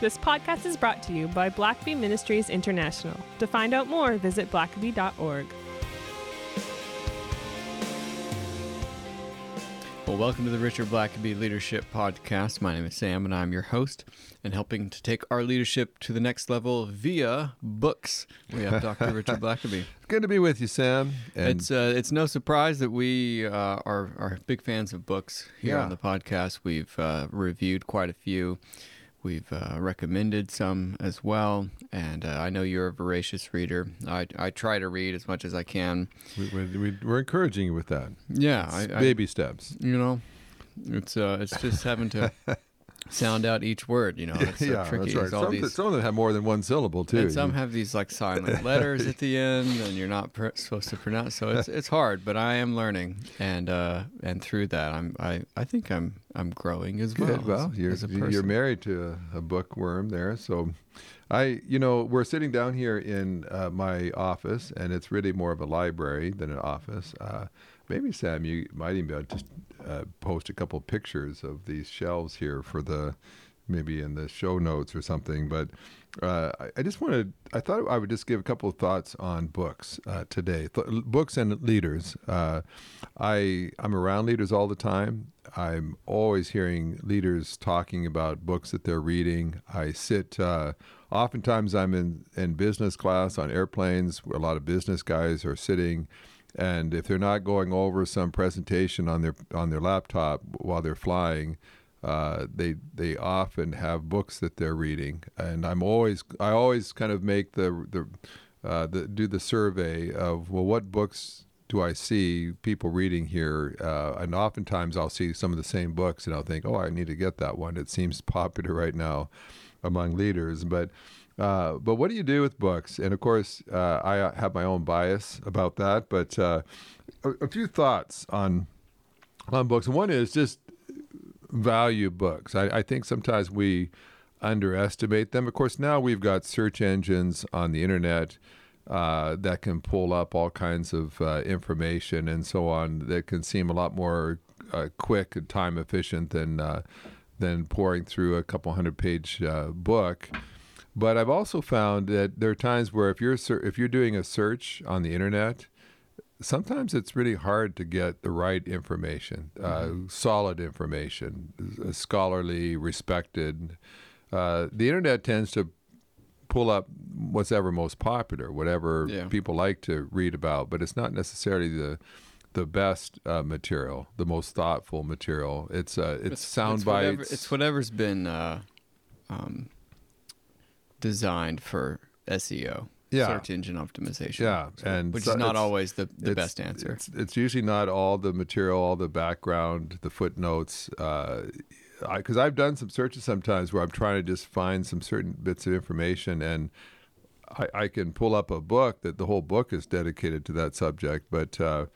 This podcast is brought to you by Blackaby Ministries International. To find out more, visit blackaby.org. Well, welcome to the Richard Blackaby Leadership Podcast. My name is Sam, and I'm your host, and helping to take our leadership to the next level via books. We have Dr. Richard Blackaby. Good to be with you, Sam. And it's uh, it's no surprise that we uh, are are big fans of books here Yeah. on the podcast. We've uh, reviewed quite a few. We've uh, recommended some as well, and uh, I know you're a voracious reader. I, I try to read as much as I can. we, we, we, we're encouraging you with that. Yeah, I, It's I- baby steps. you know it's uh it's just having to sound out each word you know it's so yeah, tricky that's right. All Some, these, some of them have more than one syllable too. and some have these like silent letters at the end and you're not pr- supposed to pronounce so it's it's hard but i am learning and uh and through that i'm i i think i'm i'm growing as well Good. Well, as, you're as you're married to a, a bookworm there, so I, you know, we're sitting down here in uh, my office, and it's really more of a library than an office. Uh, maybe Sam, you might even be able to just uh, post a couple pictures of these shelves here for the maybe in the show notes or something. But uh, I, I just wanted, I thought I would just give a couple of thoughts on books uh, today. Th- books and leaders. Uh, I I'm around leaders all the time. I'm always hearing leaders talking about books that they're reading. I sit. Uh, oftentimes, I'm in in business class on airplanes where a lot of business guys are sitting. And if they're not going over some presentation on their on their laptop while they're flying, uh, they they often have books that they're reading, and I'm always I always kind of make the the, uh, the do the survey of well what books do I see people reading here, uh, and oftentimes I'll see some of the same books, and I'll think oh I need to get that one. It seems popular right now among leaders, but. Uh, but what do you do with books? And of course, uh, I have my own bias about that. But uh, a, a few thoughts on on books. One is just value books. I, I think sometimes we underestimate them. Of course, now we've got search engines on the internet uh, that can pull up all kinds of uh, information and so on that can seem a lot more uh, quick and time efficient than uh, than pouring through a couple hundred page uh, book. But I've also found that there are times where if you're if you're doing a search on the internet, sometimes it's really hard to get the right information, uh, solid information, uh, scholarly, respected. Uh, the internet tends to pull up what's ever most popular, whatever Yeah. people like to read about, but it's not necessarily the the best uh, material, the most thoughtful material. It's uh, it's, sound it's whatever, bites. it's whatever's been uh um designed for seo Yeah. search engine optimization Yeah, and which so is not always the, the best answer It's, it's usually not all the material, all the background, the footnotes. Because I've done some searches sometimes where I'm trying to just find some certain bits of information, and I, I can pull up a book that the whole book is dedicated to that subject, but. Uh,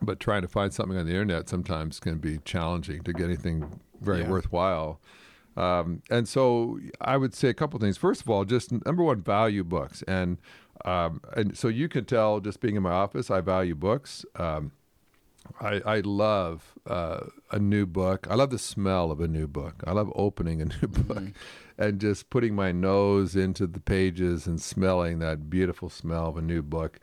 but trying to find something on the internet sometimes can be challenging to get anything very Yeah. worthwhile. Um, and so I would say a couple things. First of all, just number one, value books. And um, and so you can tell just being in my office, I value books. Um, I, I love uh, a new book. I love the smell of a new book. I love opening a new book and just putting my nose into the pages and smelling that beautiful smell of a new book,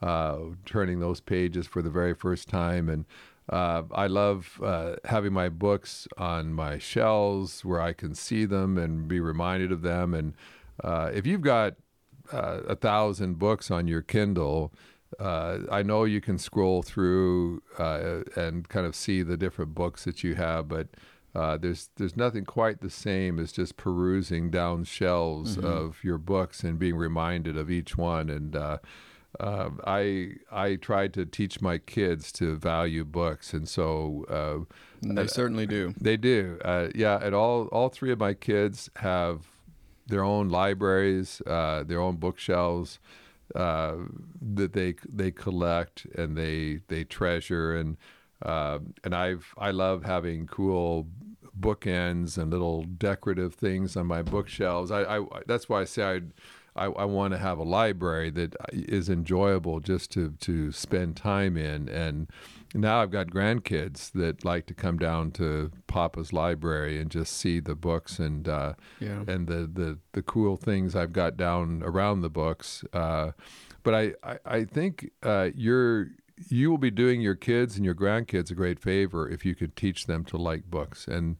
uh, turning those pages for the very first time. And uh, I love uh, having my books on my shelves where I can see them and be reminded of them. And uh, if you've got uh, a thousand books on your Kindle, uh, I know you can scroll through uh, and kind of see the different books that you have, but uh, there's there's nothing quite the same as just perusing down shelves of your books and being reminded of each one. And uh, uh, I I tried to teach my kids to value books, and so uh, And they certainly do they do. Uh, yeah, and all all three of my kids have their own libraries, uh, their own bookshelves uh, that they they collect and they they treasure and uh, and I've I love having cool bookends and little decorative things on my bookshelves. I, I that's why I say I I, I want to have a library that is enjoyable just to to spend time in. And now I've got grandkids that like to come down to Papa's library and just see the books and uh, Yeah. and the, the the cool things I've got down around the books. Uh, but I I, I think uh, you're you will be doing your kids and your grandkids a great favor if you could teach them to like books and.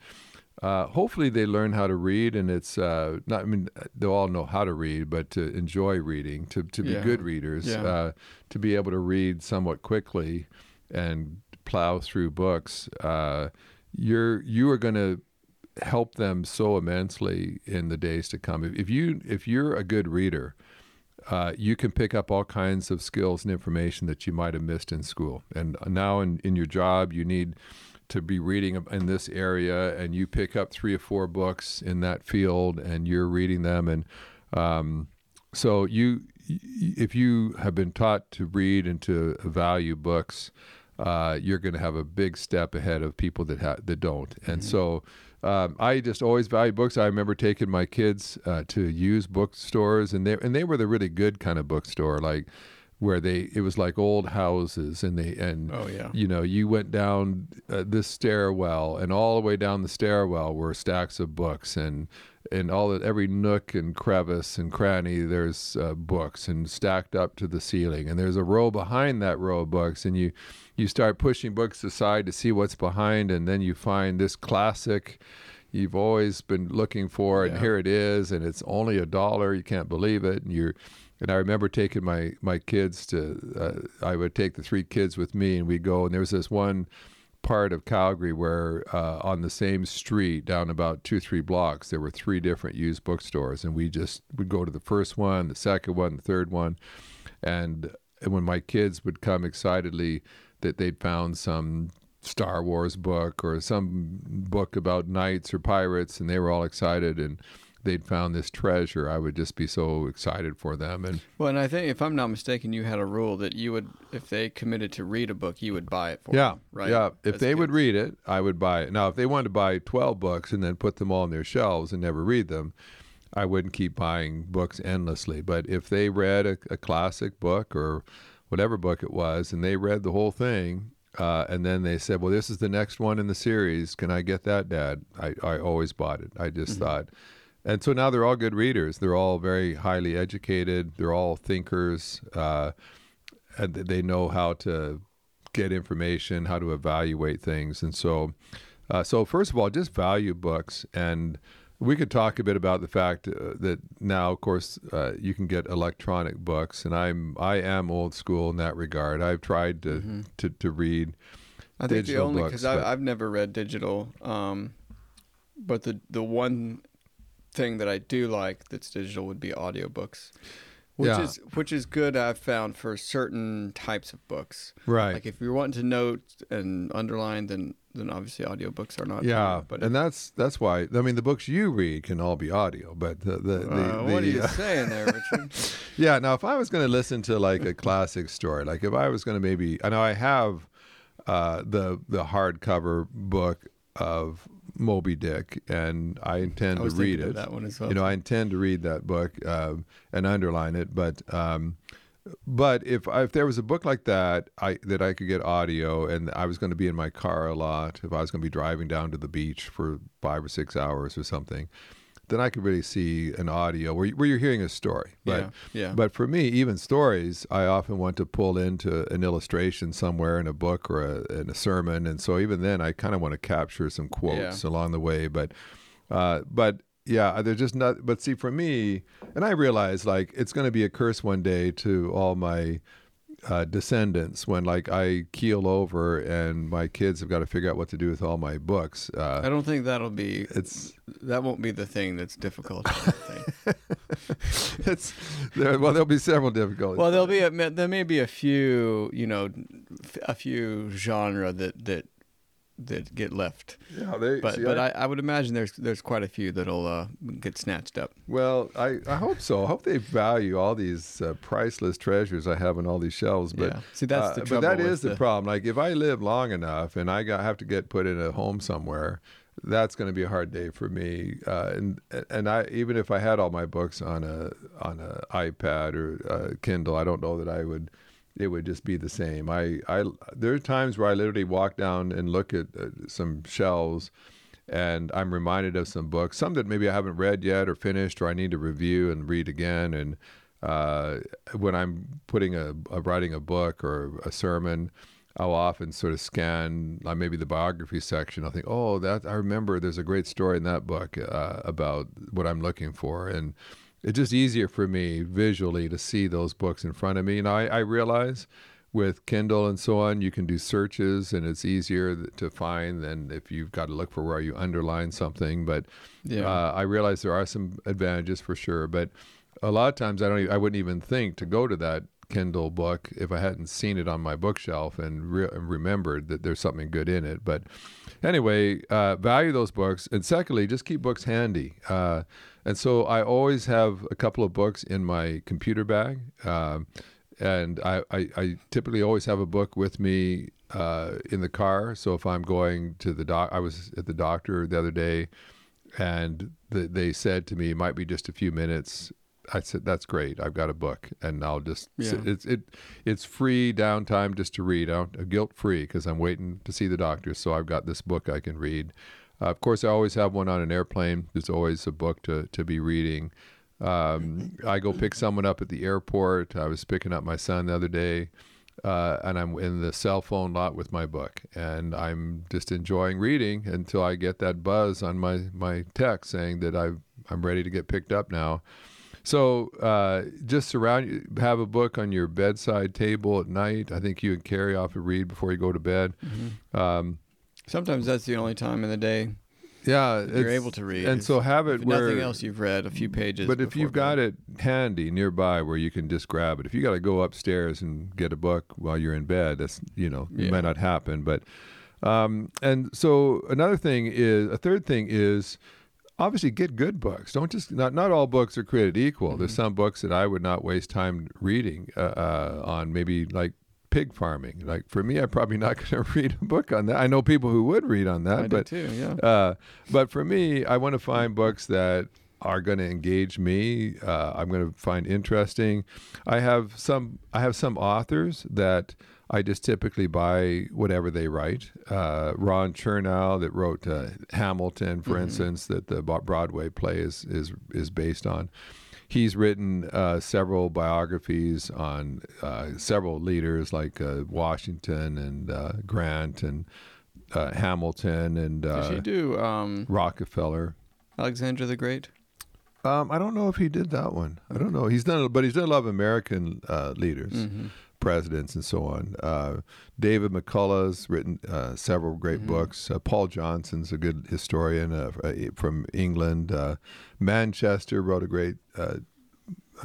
Uh, hopefully they learn how to read, and it's uh, not. I mean, they'll all know how to read, but to enjoy reading, to to be Yeah. good readers, Yeah. uh, to be able to read somewhat quickly, and plow through books. Uh, you're you are going to help them so immensely in the days to come. If, if you if you're a good reader, uh, you can pick up all kinds of skills and information that you might have missed in school. And now in, in your job, you need to be reading in this area, and you pick up three or four books in that field, and you're reading them. And um, so you, if you have been taught to read and to value books, uh, you're going to have a big step ahead of people that ha- that don't. And so um, I just always value books. I remember taking my kids uh, to used bookstores, and they and they were the really good kind of bookstore, like where they it was like old houses, and they and Oh, yeah. you know you went down uh, this stairwell, and all the way down the stairwell were stacks of books, and and all every nook and crevice and cranny there's uh, books and stacked up to the ceiling and there's a row behind that row of books and you you start pushing books aside to see what's behind and then you find this classic you've always been looking for and Yeah. here it is and it's only a dollar you can't believe it and you're and I remember taking my my kids to uh, I would take the three kids with me and we'd go and there was this one part of Calgary where uh, on the same street down about two three blocks there were three different used bookstores. And we just would go to the first one the second one the third one. And, and when my kids would come excitedly that they'd found some Star Wars book or some book about knights or pirates and they were all excited. And they'd found this treasure I would just be so excited for them and Well, and I think if I'm not mistaken, you had a rule that you would, if they committed to read a book, you would buy it for Yeah, them, right? Yeah, if As they would read it, I would buy it. Now, if they wanted to buy twelve books and then put them all on their shelves and never read them, I wouldn't keep buying books endlessly. But if they read a, a classic book or whatever book it was, and they read the whole thing, uh, and then they said, "Well, this is the next one in the series. Can I get that, Dad?" I, I always bought it. I just thought. And so now they're all good readers. They're all very highly educated. They're all thinkers. Uh, and they know how to get information, how to evaluate things, and so, uh, so first of all, just value books, and we could talk a bit about the fact uh, that now, of course, uh, you can get electronic books, and I'm I am old school in that regard. I've tried to to, to read. I think the digital only books, because I've never read digital, um, but the the one thing that I do like that's digital would be audiobooks, which Yeah. is which is good. I've found for certain types of books. Right. Like if you're wanting to note and underline, then then obviously audiobooks are not. yeah, but and that's that's why I mean the books you read can all be audio, but the the, the, uh, what are you uh, saying there, Richard? Yeah. Now, if I was going to listen to like a classic story, like if I was going to maybe, I know I have uh, the the hardcover book of Moby Dick, and I intend I to read it. that one as well. You know, I intend to read that book um, and underline it. But um, but if I, if there was a book like that, I that I could get audio, and I was going to be in my car a lot, if I was going to be driving down to the beach for five or six hours or something, then I could really see an audio where, where you're hearing a story. But yeah, yeah. but for me, even stories, I often want to pull into an illustration somewhere in a book or a, in a sermon, and so even then, I kind of want to capture some quotes along the way. But, uh, but yeah, there's just not. But see, for me, and I realize like it's going to be a curse one day to all my uh, descendants when like I keel over and my kids have got to figure out what to do with all my books. Uh, I don't think that'll be. it's That won't be the thing that's difficult. Think. it's there, well, there'll be several difficulties. Well, there'll be a, there may be a few, you know, a few genre that that that get left, yeah, they, but see, but I- I, would imagine there's there's quite a few that'll uh, get snatched up. Well, I, I hope so. I hope they value all these uh, priceless treasures I have on all these shelves. But yeah, see that's uh, the but trouble. that with is the, the problem. Like if I live long enough and I got have to get put in a home somewhere, that's going to be a hard day for me. Uh, and and I even if I had all my books on a on a iPad or a Kindle, I don't know that I would. It would just be the same. I, I there are times where I literally walk down and look at uh, some shelves, and I'm reminded of some books, some that maybe I haven't read yet or finished, or I need to review and read again. And uh, when I'm putting a, a writing a book or a sermon, I'll often sort of scan like maybe the biography section. I'll think, oh, that I remember. There's a great story in that book uh, about what I'm looking for, and it's just easier for me visually to see those books in front of me. And I, I realize with Kindle and so on, you can do searches, and it's easier to find than if you've got to look for where you underline something. But Yeah. uh, I realize there are some advantages for sure, but a lot of times I don't. e- I wouldn't even think to go to that Kindle book if I hadn't seen it on my bookshelf and, re- and remembered that there's something good in it. But anyway, uh, value those books, and secondly, just keep books handy. Uh, and so I always have a couple of books in my computer bag. Um and I, I, I typically always have a book with me uh, in the car. So if I'm going to the doc, I was at the doctor the other day, and th- they said to me, "It might be just a few minutes." I said, "That's great. I've got a book, and I'll just sit- it's it it's free downtime just to read. I don't guilt free because I'm waiting to see the doctor. So I've got this book I can read. Uh, of course, I always have one on an airplane. There's always a book to to be reading. Um, I go pick someone up at the airport. I was picking up my son the other day, uh, and I'm in the cell phone lot with my book, and I'm just enjoying reading until I get that buzz on my my text saying that I I'm ready to get picked up now. So uh, just surround have a book on your bedside table at night. I think you and Carrie to read before you go to bed. Um, Sometimes that's the only time in the day yeah, you're able to read. and so have it if where nothing else you've read a few pages. But if you've got bed. it handy nearby where you can just grab it, if you got to go upstairs and get a book while you're in bed, that's you know it Yeah. might not happen. But um, and so another thing is a third thing is obviously get good books. Don't just not not all books are created equal. There's Mm-hmm. some books that I would not waste time reading uh, uh, on maybe like pig farming. Like for me, I'm probably not going to read a book on that. I know people who would read on that, I but too. Yeah. uh, but for me, I want to find books that are going to engage me. Uh, I'm going to find interesting. I have some. I have some authors that I just typically buy whatever they write. Uh, Ron Chernow that wrote uh, Hamilton, for instance, that the Broadway play is is is based on. He's written uh, several biographies on uh, several leaders like uh, Washington and uh, Grant and uh, Hamilton and Did she do um, Rockefeller. Alexander the Great? Um, I don't know if he did that one. I don't know. He's done, but he's done a lot of American uh, leaders, Mm-hmm. Presidents, and so on. Uh, David McCullough's written uh, several great Mhm. books. Uh, Paul Johnson's a good historian uh, uh, from England. Uh, Manchester wrote a great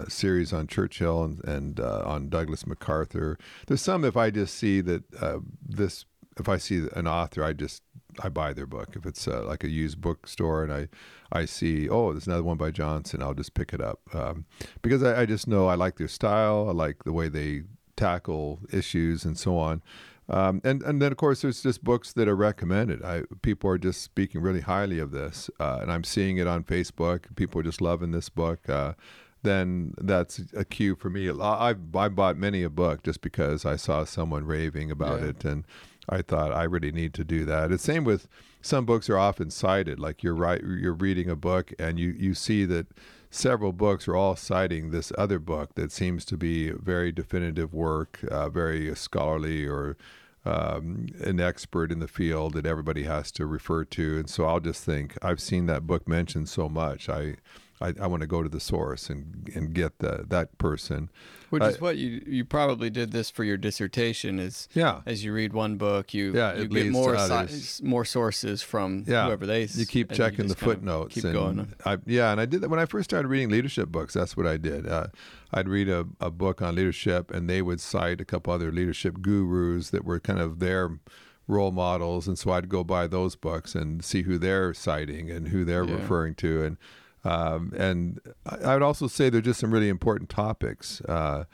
series on Churchill and, and uh, on Douglas MacArthur. There's some if I just see that uh, this, if I see an author, I just I buy their book. If it's uh, like a used bookstore and I I see oh there's another one by Johnson, I'll just pick it up um, because I, I just know I like their style. I like the way they tackle issues and so on. Um, and and then of course there's just books that are recommended. I people are just speaking really highly of this, uh, and I'm seeing it on Facebook. People are just loving this book. Uh, then that's a cue for me. I I've, bought many a book just because I saw someone raving about Yeah. it, and I thought I really need to do that. It's same with some books are often cited. Like you're right, you're reading a book and you you see that several books are all citing this other book that seems to be very definitive work, uh, very scholarly or um, an expert in the field that everybody has to refer to. And so I'll just think I've seen that book mentioned so much. I I, I want to go to the source and and get the, that person. Which I- is what you you probably did this for your dissertation. Is Yeah. as you read one book, you Yeah, you get more si- more sources from Yeah. whoever they. you keep checking the kind of footnotes Keep and going. I, yeah and i did that when i first started reading leadership books that's what i did uh, i'd read a, a book on leadership and they would cite a couple other leadership gurus that were kind of their role models and so i'd go buy those books and see who they're citing and who they're Yeah. referring to and um, and I I would also say they're just some really important topics uh,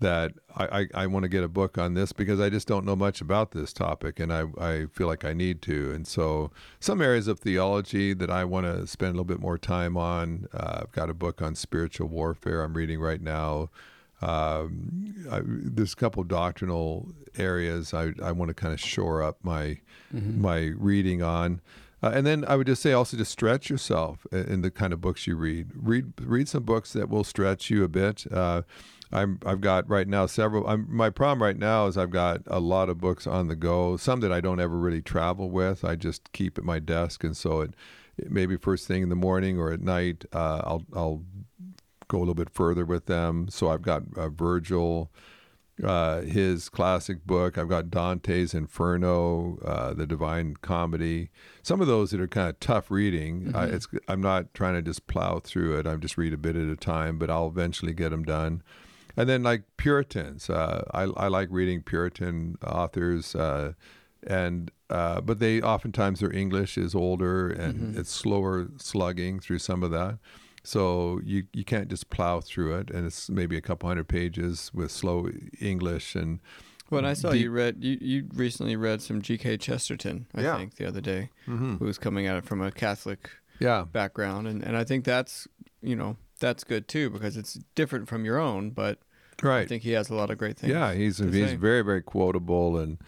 that I, I, I want to get a book on this because I just don't know much about this topic and I, I feel like I need to. And so, some areas of theology that I want to spend a little bit more time on. Uh, I've got a book on spiritual warfare I'm reading right now. Um, I, there's a couple doctrinal areas I, I want to kind of shore up my Mm-hmm. my reading on. Uh, and then I would just say also to stretch yourself in, the kind of books you read. Read read some books that will stretch you a bit. Uh, I'm I've got right now several. I'm, my problem right now is I've got a lot of books on the go. Some that I don't ever really travel with. I just keep at my desk, and so it, it maybe first thing in the morning or at night uh, I'll I'll go a little bit further with them. So I've got uh, Virgil uh, his classic book. I've got Dante's Inferno, uh, the Divine Comedy. Some of those that are kind of tough reading. I, it's, I'm not trying to just plow through it. I just read a bit at a time, but I'll eventually get them done. And then like Puritans, uh, I, I like reading Puritan authors, uh, and uh, but they oftentimes their English is older and it's slower slugging through some of that. So you you can't just plow through it, and it's maybe a couple hundred pages with slow English and. When I saw deep- you read, you, you recently read some G.K. Chesterton, I Yeah. think, the other day, Mhm. who was coming at it from a Catholic Yeah, background, and and I think that's you know that's good too because it's different from your own, but right. I think he has a lot of great things. Yeah, he's he's say. very very quotable and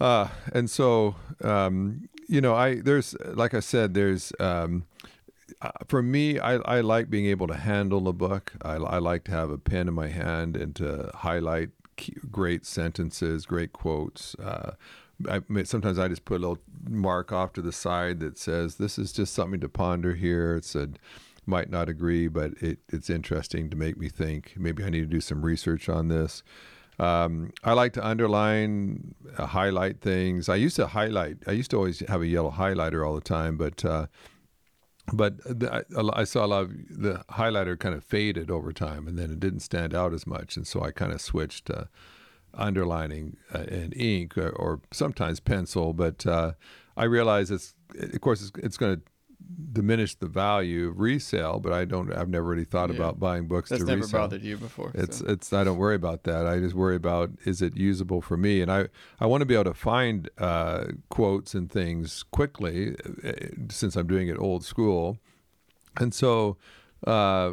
uh and so um you know I there's like I said there's um uh, for me I, I like being able to handle a book I, I like to have a pen in my hand and to highlight great sentences great quotes uh I, sometimes I just put a little mark off to the side that says this is just something to ponder here. It's a might not agree, but it, it's interesting to make me think. Maybe I need to do some research on this. Um, I like to underline, uh, highlight things. I used to highlight. I used to always have a yellow highlighter all the time, but uh, but the, I, I saw a lot of the highlighter kind of faded over time, and then it didn't stand out as much, and so I kind of switched to underlining uh, in ink or, or sometimes pencil. But uh, I realize it's, of course, it's, it's going to diminish the value of resale. But I don't. I've never really thought Yeah. about buying books that's to never resell. bothered you before. It's so. it's I don't worry about that. I just worry about is it usable for me, and I I want to be able to find uh, quotes and things quickly uh, since I'm doing it old school, and so uh,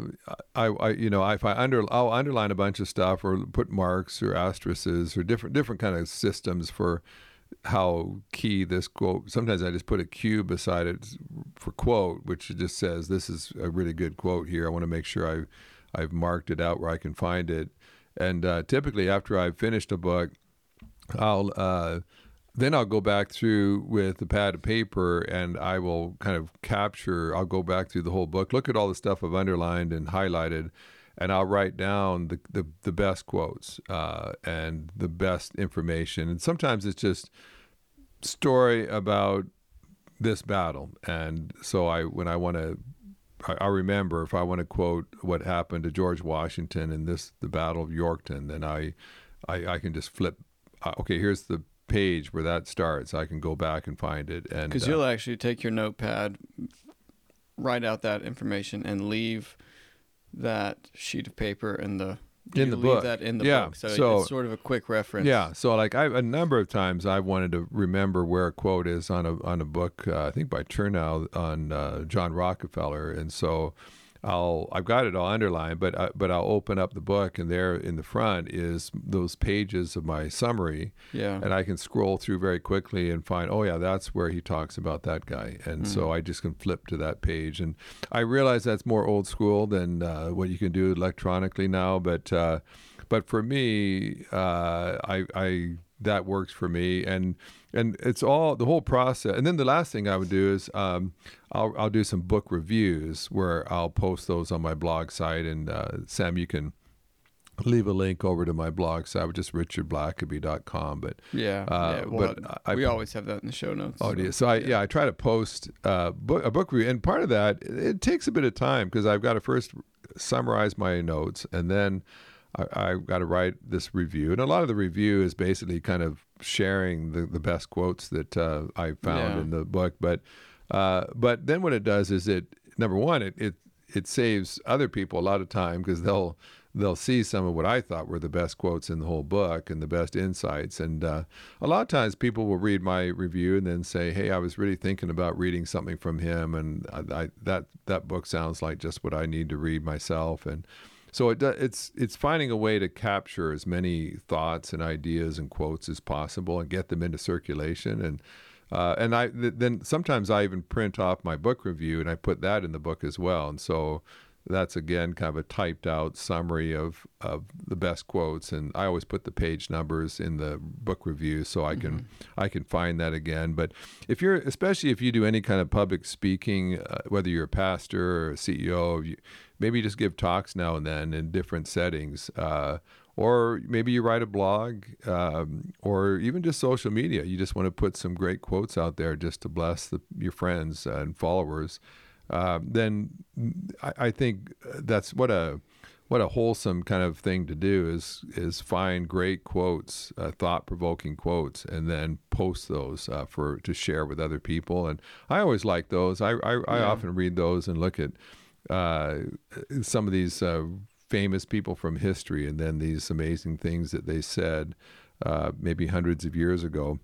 I, I you know if I under I'll underline a bunch of stuff or put marks or asterisks or different different kind of systems for how key this quote. Sometimes I just put a Q beside it for quote, which just says this is a really good quote here. I want to make sure I I've marked it out where I can find it. And uh, typically, after I've finished a book, I'll uh, then I'll go back through with a pad of paper and I will kind of capture. I'll go back through the whole book, look at all the stuff I've underlined and highlighted, and I'll write down the the, the best quotes uh, and the best information. And sometimes it's just story about this battle. And so I when I want to I, remember if I want to quote what happened to George Washington in this the Battle of Yorktown, then I I, I can just flip. Uh, okay, here's the page where that starts. I can go back and find it, and Because uh, you'll actually take your notepad, write out that information, and leave that sheet of paper in the In the leave book. That in the Yeah, book, so, so- it's sort of a quick reference. Yeah, so like I a number of times I've wanted to remember where a quote is on a on a book uh, I think by Chernow on uh, John Rockefeller, and so I'll I've got it all underlined, but I, but I'll open up the book and there in the front is those pages of my summary, yeah. and I can scroll through very quickly and find oh yeah that's where he talks about that guy, and so I just can flip to that page, and I realize that's more old school than uh, what you can do electronically now, but. Uh, but for me, uh, I, I that works for me, and and it's all the whole process. And then the last thing I would do is um, I'll I'll do some book reviews where I'll post those on my blog site. And uh, Sam, you can leave a link over to my blog site, which is richardblackaby.com. But yeah. uh, yeah. Well, but I- we always have that in the show notes. Oh, so- do? So I yeah, I try to post uh, book, a book review, and part of that it, it takes a bit of time because I've got to first summarize my notes, and then I, I've got to write this review. And a lot of the review is basically kind of sharing the, the best quotes that uh, I found Yeah. in the book. But uh, but then what it does is it number one it it it saves other people a lot of time because they'll they'll see some of what I thought were the best quotes in the whole book and the best insights. And uh, a lot of times people will read my review and then say, "Hey, I was really thinking about reading something from him, and I, I, that that book sounds like just what I need to read myself." And so it, it's it's finding a way to capture as many thoughts and ideas and quotes as possible and get them into circulation and. Uh, and I th- then sometimes I even print off my book review and I put that in the book as well. And so that's again kind of a typed out summary of, of the best quotes and i always put the page numbers in the book review so i can mm-hmm. i can find that again but if you're especially if you do any kind of public speaking uh, whether you're a pastor or a ceo you, maybe just give talks now and then in different settings uh, or maybe you write a blog um, or even just social media you just want to put some great quotes out there just to bless the, your friends and followers uh, then I, I, think that's what a what a wholesome kind of thing to do is is find great quotes, uh, thought provoking quotes, and then post those uh, for to share with other people. And I always like those. I I, I often read those and look at uh, some of these uh, famous people from history, and then these amazing things that they said uh, maybe hundreds of years ago.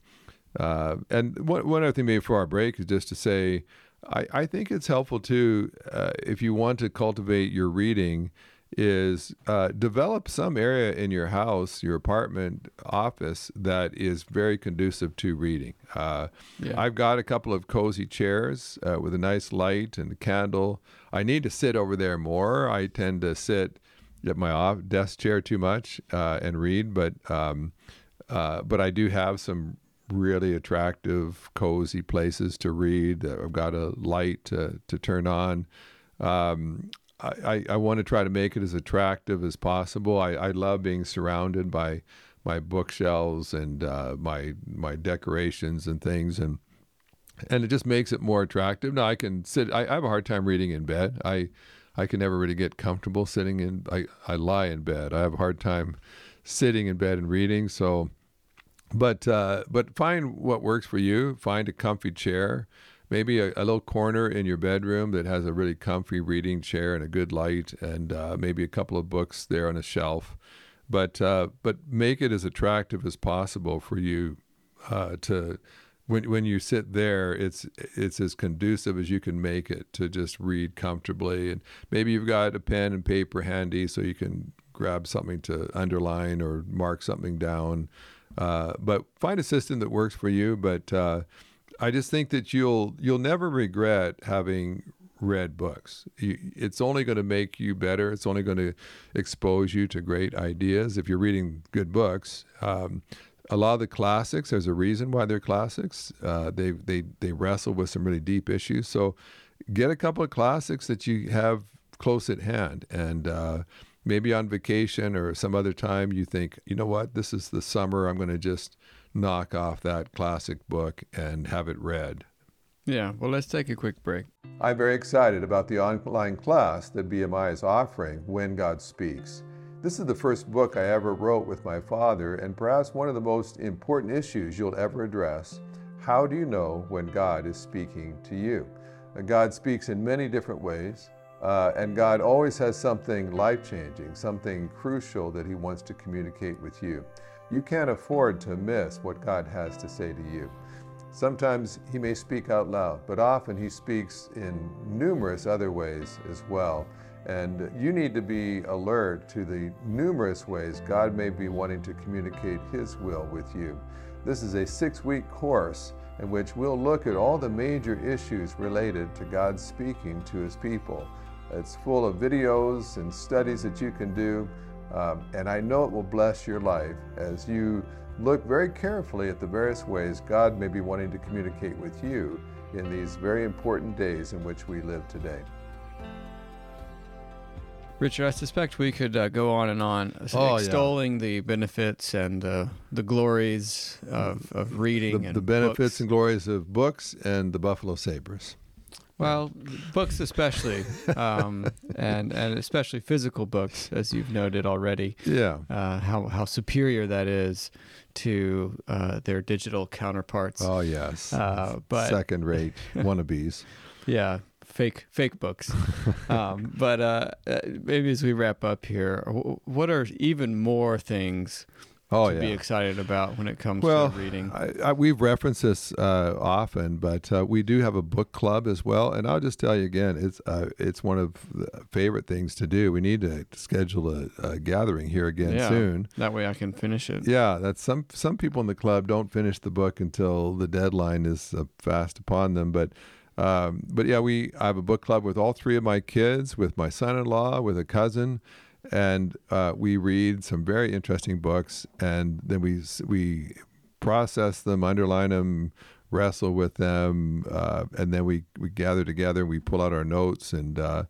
and one, one other thing, maybe for our break, is just to say I, I think it's helpful too uh, if you want to cultivate your reading is uh, develop some area in your house, your apartment, office that is very conducive to reading. Uh, yeah. I've got a couple of cozy chairs uh, with a nice light and a candle. I need to sit over there more. I tend to sit at my off- desk chair too much uh, and read, but um, uh, but I do have some really attractive, cozy places to read. I've got a light to, to turn on. Um, I, I, want to try to make it as attractive as possible. I, I love being surrounded by my bookshelves and uh, my my decorations and things, and and it just makes it more attractive. Now I can sit. I, I have a hard time reading in bed. I I can never really get comfortable sitting in. I I lie in bed. I have a hard time sitting in bed and reading. So but uh, but find what works for you. Find a comfy chair, maybe a, a, little corner in your bedroom that has a really comfy reading chair and a good light, and uh, maybe a couple of books there on a shelf. But uh, but make it as attractive as possible for you uh, to. When, when you sit there, it's it's as conducive as you can make it to just read comfortably, and maybe you've got a pen and paper handy so you can grab something to underline or mark something down. Uh, but find a system that works for you. But uh, I just think that you'll you'll never regret having read books. You, it's only going to make you better. It's only going to expose you to great ideas if you're reading good books. Um, a lot of the classics, there's a reason why they're classics. Uh, they they they wrestle with some really deep issues. So get a couple of classics that you have close at hand and uh, maybe on vacation or some other time you think, you know what, this is the summer. I'm going to just knock off that classic book and have it read. Yeah, well, let's take a quick break. I'm very excited about the online class that BMI is offering, When God Speaks. This is the first book I ever wrote with my father, and perhaps one of the most important issues you'll ever address. How do you know when God is speaking to you? God speaks in many different ways. Uh, and God always has something life changing, something crucial that He wants to communicate with you. You can't afford to miss what God has to say to you. Sometimes He may speak out loud, but often He speaks in numerous other ways as well. And you need to be alert to the numerous ways God may be wanting to communicate His will with you. This is a six week course in which we'll look at all the major issues related to God speaking to His people. It's full of videos and studies that you can do. Um, and I know it will bless your life as you look very carefully at the various ways God may be wanting to communicate with you in these very important days in which we live today. Richard, I suspect we could uh, go on and on oh, extolling yeah. the benefits and uh, the glories of, of reading the, and the benefits books. and glories of books and the Buffalo Sabres. Well, books especially, um, and and especially physical books, as you've noted already. Yeah. Uh, how how superior that is to uh, their digital counterparts. Oh yes. Uh, but second-rate wannabes. Yeah, fake fake books. um, but uh, uh, maybe as we wrap up here, what are even more things Oh to yeah. be excited about when it comes well, to reading? I, I, we've referenced this uh, often, but uh, we do have a book club as well. And I'll just tell you again, it's uh, it's one of the favorite things to do. We need to schedule a, a gathering here again Yeah. soon. that way I can finish it. Yeah, that's some some people in the club don't finish the book until the deadline is uh, fast upon them. But um, but yeah, we I have a book club with all three of my kids, with my son-in-law, with a cousin, and uh, we read some very interesting books, and then we we process them, underline them, wrestle with them, uh, and then we we gather together. We pull out our notes and. Uh,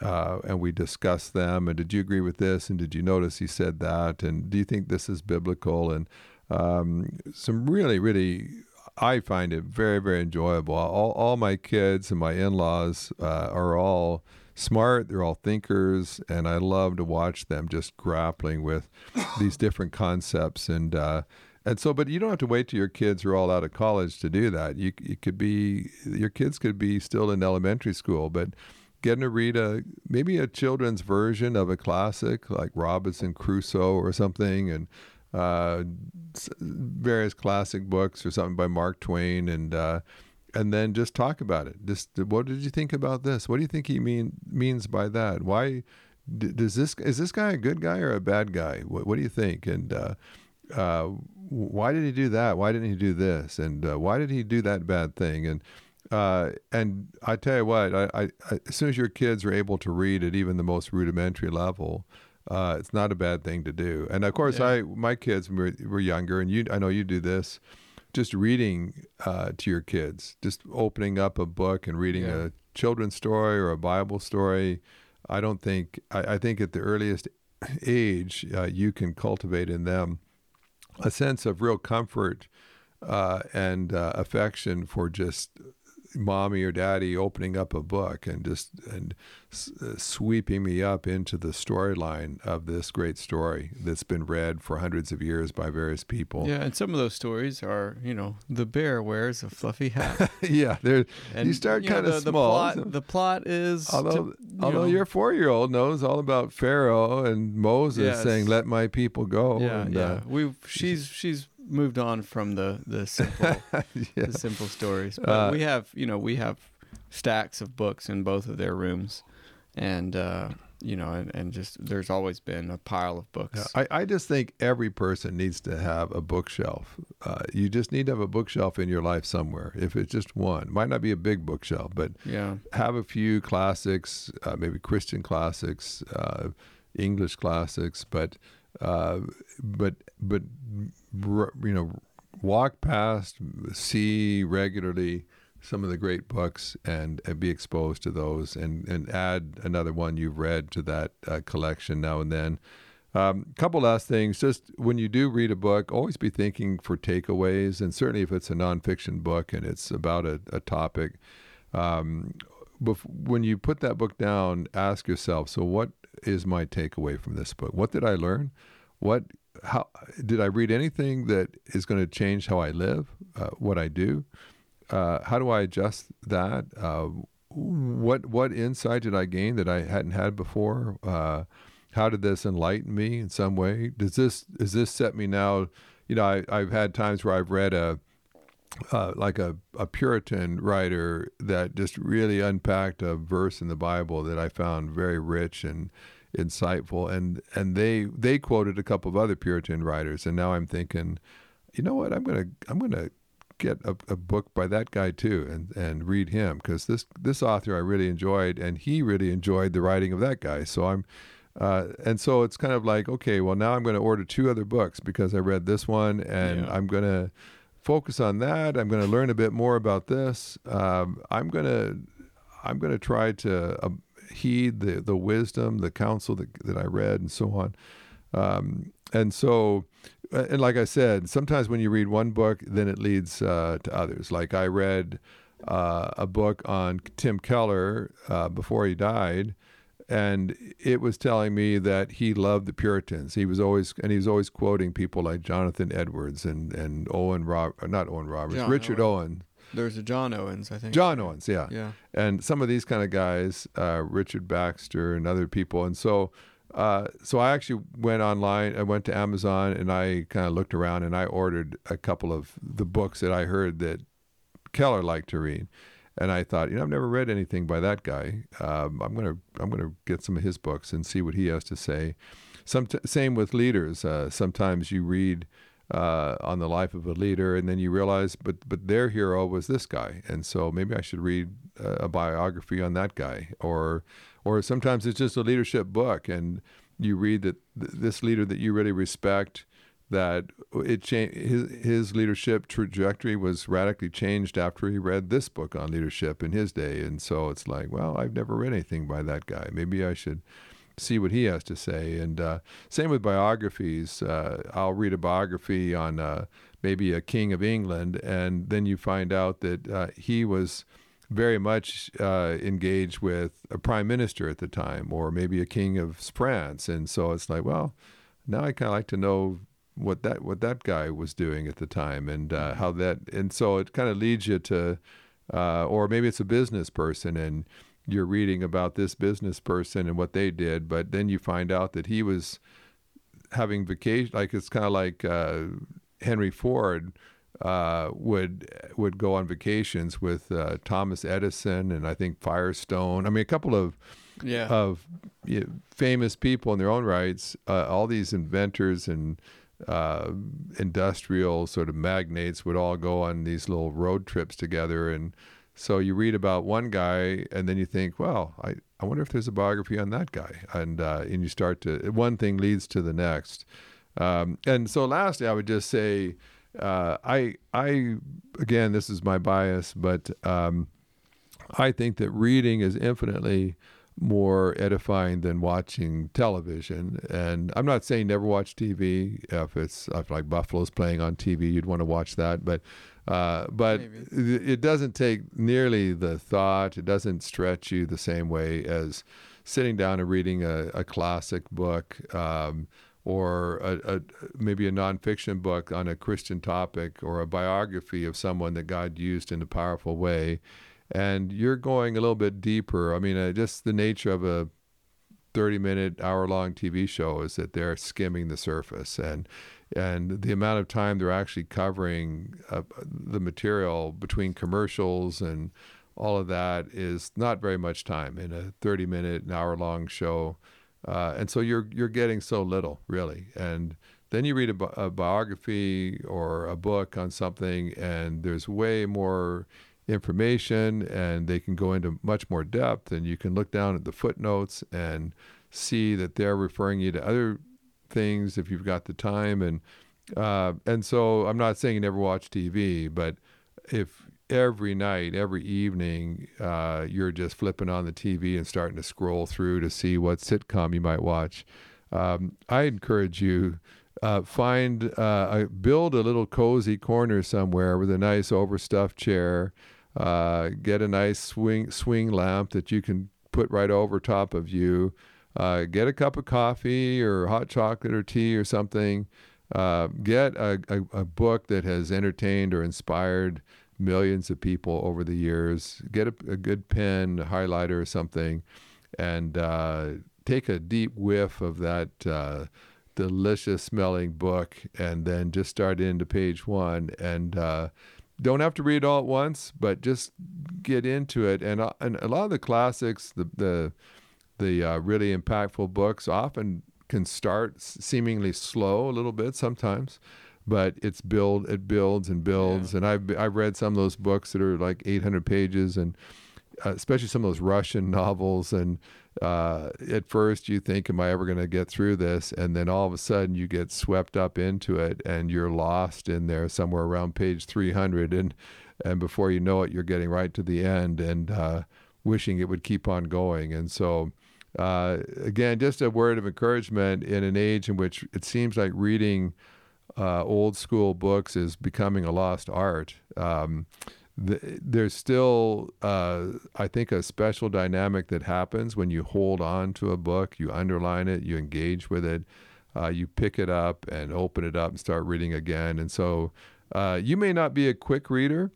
uh, and we discuss them. And did you agree with this? And did you notice he said that? And do you think this is biblical? And um, some really, really, I find it very, very enjoyable. All, all my kids and my in laws uh, are all smart, they're all thinkers, and I love to watch them just grappling with these different concepts. And uh, and so, but you don't have to wait till your kids are all out of college to do that. You, you could be, your kids could be still in elementary school, but getting to read a maybe a children's version of a classic like Robinson Crusoe or something, and uh, various classic books or something by Mark Twain, and uh, and then just talk about it. Just what did you think about this? What do you think he mean means by that? Why does this is this guy a good guy or a bad guy? What, what do you think? And uh, uh, why did he do that? Why didn't he do this? And uh, why did he do that bad thing? And uh, and I tell you what, I, I, as soon as your kids are able to read at even the most rudimentary level, uh, it's not a bad thing to do. And of course, Yeah. I my kids were, were younger, and you I know you do this. Just reading uh, to your kids, just opening up a book and reading Yeah. a children's story or a Bible story. I don't think I, I think at the earliest age uh, you can cultivate in them a sense of real comfort uh, and uh, affection for just mommy or daddy opening up a book and just and s- uh, sweeping me up into the storyline of this great story that's been read for hundreds of years by various people. Yeah, and some of those stories are, you know, the bear wears a fluffy hat. yeah, there. And you start kind of small. The plot, the plot is to- although you although know, your four year old knows all about Pharaoh and Moses Yes. saying, "Let my people go." yeah, and, yeah. uh, We've she's she's moved on from the the simple yeah. the simple stories, but Uh, we have you know we have stacks of books in both of their rooms, and uh, you know and, and just there's always been a pile of books. I, I just think every person needs to have a bookshelf. Uh, you just need to have a bookshelf in your life somewhere. If it's just one, might not be a big bookshelf, but yeah. have a few classics, uh, maybe Christian classics, uh, English classics, but uh, but but you know, walk past, see regularly some of the great books and, and be exposed to those and, and add another one you've read to that uh, collection now and then. Um, couple last things. Just when you do read a book, always be thinking for takeaways, and certainly if it's a nonfiction book and it's about a, a topic, um, bef- when you put that book down, ask yourself, so what is my takeaway from this book? What did I learn? What how did I read anything that is going to change how I live, uh, what I do? Uh, how do I adjust that? Uh, what what insight did I gain that I hadn't had before? Uh, how did this enlighten me in some way? Does this does this set me now? You know, I, I've had times where I've read a uh, like a, a Puritan writer that just really unpacked a verse in the Bible that I found very rich and insightful, and and they they quoted a couple of other Puritan writers, and now I'm thinking, you know what, I'm gonna I'm gonna get a, a book by that guy too, and and read him because this this author I really enjoyed, and he really enjoyed the writing of that guy, so I'm. Uh, and so it's kind of like, okay, well, now I'm going to order two other books because I read this one, and Yeah. I'm going to focus on that. I'm going to learn a bit more about this. Um, I'm going to I'm going to try to uh, heed the the wisdom, the counsel that that I read, and so on. Um, and so, and like I said, sometimes when you read one book, then it leads uh, to others. Like I read uh, a book on Tim Keller uh, before he died, and it was telling me that he loved the Puritans. He was always and he was always quoting people like Jonathan Edwards and and Owen Rob, not Owen Roberts, John Richard Owen. Owen. There's a John Owens, I think. John Owens, yeah. Yeah. and some of these kind of guys, uh, Richard Baxter and other people, and so. Uh, so I actually went online. I went to Amazon and I kind of looked around and I ordered a couple of the books that I heard that Keller liked to read, and I thought, you know, I've never read anything by that guy. Um, I'm gonna I'm gonna get some of his books and see what he has to say. Some same with leaders. Uh, sometimes you read uh, on the life of a leader, and then you realize, but but their hero was this guy, and so maybe I should read a, biography on that guy, or or sometimes it's just a leadership book, and you read that th- this leader that you really respect, that it changed his his leadership trajectory was radically changed after he read this book on leadership in his day, and so it's like, well, I've never read anything by that guy. Maybe I should see what he has to say. And uh, same with biographies. Uh, I'll read a biography on uh, maybe a king of England, and then you find out that uh, he was very much uh, engaged with a prime minister at the time, or maybe a king of France. And so it's like, well, now I kind of like to know what that what that guy was doing at the time, and uh, how that. And so it kind of leads you to, or maybe it's a business person and you're reading about this business person and what they did, but then you find out that he was having vacation. Like it's kind of like uh, Henry Ford uh, would would go on vacations with uh, Thomas Edison and I think Firestone. I mean, a couple of yeah. of you know, famous people in their own rights. Uh, all these inventors and uh, industrial sort of magnates would all go on these little road trips together and so you read about one guy, and then you think, well, I, I wonder if there's a biography on that guy, and uh, and you start to one thing leads to the next, um, and so lastly, I would just say, uh, I I again this is my bias, but um, I think that reading is infinitely more edifying than watching television. And I'm not saying never watch TV. If it's if like Buffalo's playing on TV, you'd want to watch that, but uh, but it doesn't take nearly the thought. It doesn't stretch you the same way as sitting down and reading a, a classic book um, or a, a, maybe a nonfiction book on a Christian topic or a biography of someone that God used in a powerful way. And you're going a little bit deeper. I mean, uh, just the nature of a 30 minute, hour long TV show is that they're skimming the surface. And and the amount of time they're actually covering uh, the material between commercials and all of that is not very much time in a 30 minute an hour long show uh, and so you're you're getting so little really and then you read a, bi- a, biography or a book on something and there's way more information and they can go into much more depth and you can look down at the footnotes and see that they're referring you to other things if you've got the time. And uh, and so I'm not saying you never watch TV, but if every night, every evening, uh, you're just flipping on the TV and starting to scroll through to see what sitcom you might watch, um, I encourage you uh, find uh, build a little cozy corner somewhere with a nice overstuffed chair. Uh, get a nice swing swing lamp that you can put right over top of you uh, get a cup of coffee or hot chocolate or tea or something. Uh, get a, a, a, book that has entertained or inspired millions of people over the years. Get a, a good pen, a highlighter or something, and uh, take a deep whiff of that delicious smelling book, and then just start into page one. And uh, don't have to read all at once, but just get into it. And, uh, and a lot of the classics, the, the the uh, really impactful books often can start seemingly slow a little bit sometimes but it's build it builds and builds yeah. and I've I've read some of those books that are like 800 pages and uh, especially some of those Russian novels and uh, at first you think am I ever going to get through this? And then all of a sudden you get swept up into it and you're lost in there somewhere around page 300 and and before you know it you're getting right to the end and uh, wishing it would keep on going. And so uh, again, just a word of encouragement in an age in which it seems like reading uh, old school books is becoming a lost art. Um, the, there's still, uh, I think, a special dynamic that happens when you hold on to a book, you underline it, you engage with it, uh, you pick it up and open it up and start reading again. And so uh, you may not be a quick reader,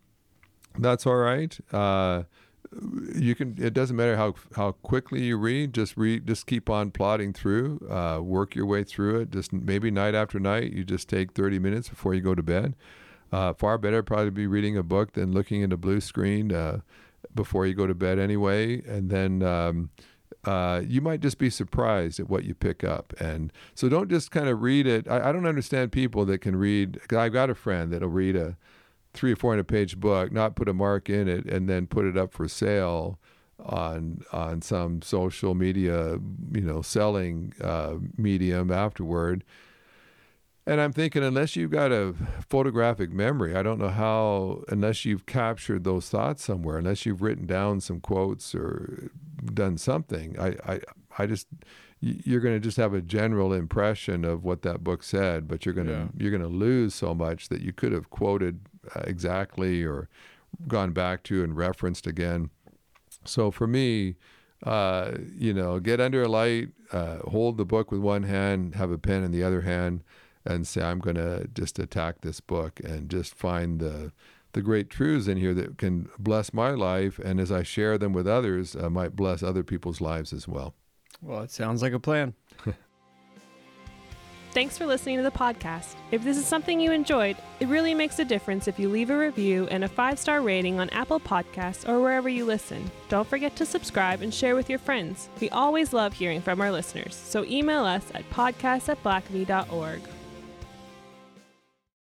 that's all right. Uh, you can. It doesn't matter how how quickly you read. Just read. Just keep on plodding through. Uh, work your way through it. Just maybe night after night, you just take 30 minutes before you go to bed. Uh, far better probably be reading a book than looking at a blue screen uh, before you go to bed anyway. And then um, uh, you might just be surprised at what you pick up. And so don't just kind of read it. I, I don't understand people that can read. I've got a friend that'll read a three or four hundred page book, not put a mark in it, and then put it up for sale on on some social media, you know, selling uh, medium afterward. And I'm thinking, unless you've got a photographic memory, I don't know how, unless you've captured those thoughts somewhere, unless you've written down some quotes or done something, I, I, I just, you're going to just have a general impression of what that book said, but you're going to, Yeah. you're going to lose so much that you could have quoted uh, exactly or gone back to and referenced again. So for me, uh, you know, get under a light, uh, hold the book with one hand, have a pen in the other hand, and say, I'm going to just attack this book and just find the the great truths in here that can bless my life, and as I share them with others, uh, might bless other people's lives as well. Well, it sounds like a plan. Thanks for listening to the podcast. If this is something you enjoyed, it really makes a difference if you leave a review and a five star rating on Apple Podcasts or wherever you listen. Don't forget to subscribe and share with your friends. We always love hearing from our listeners, so email us at podcast at blackaby.org.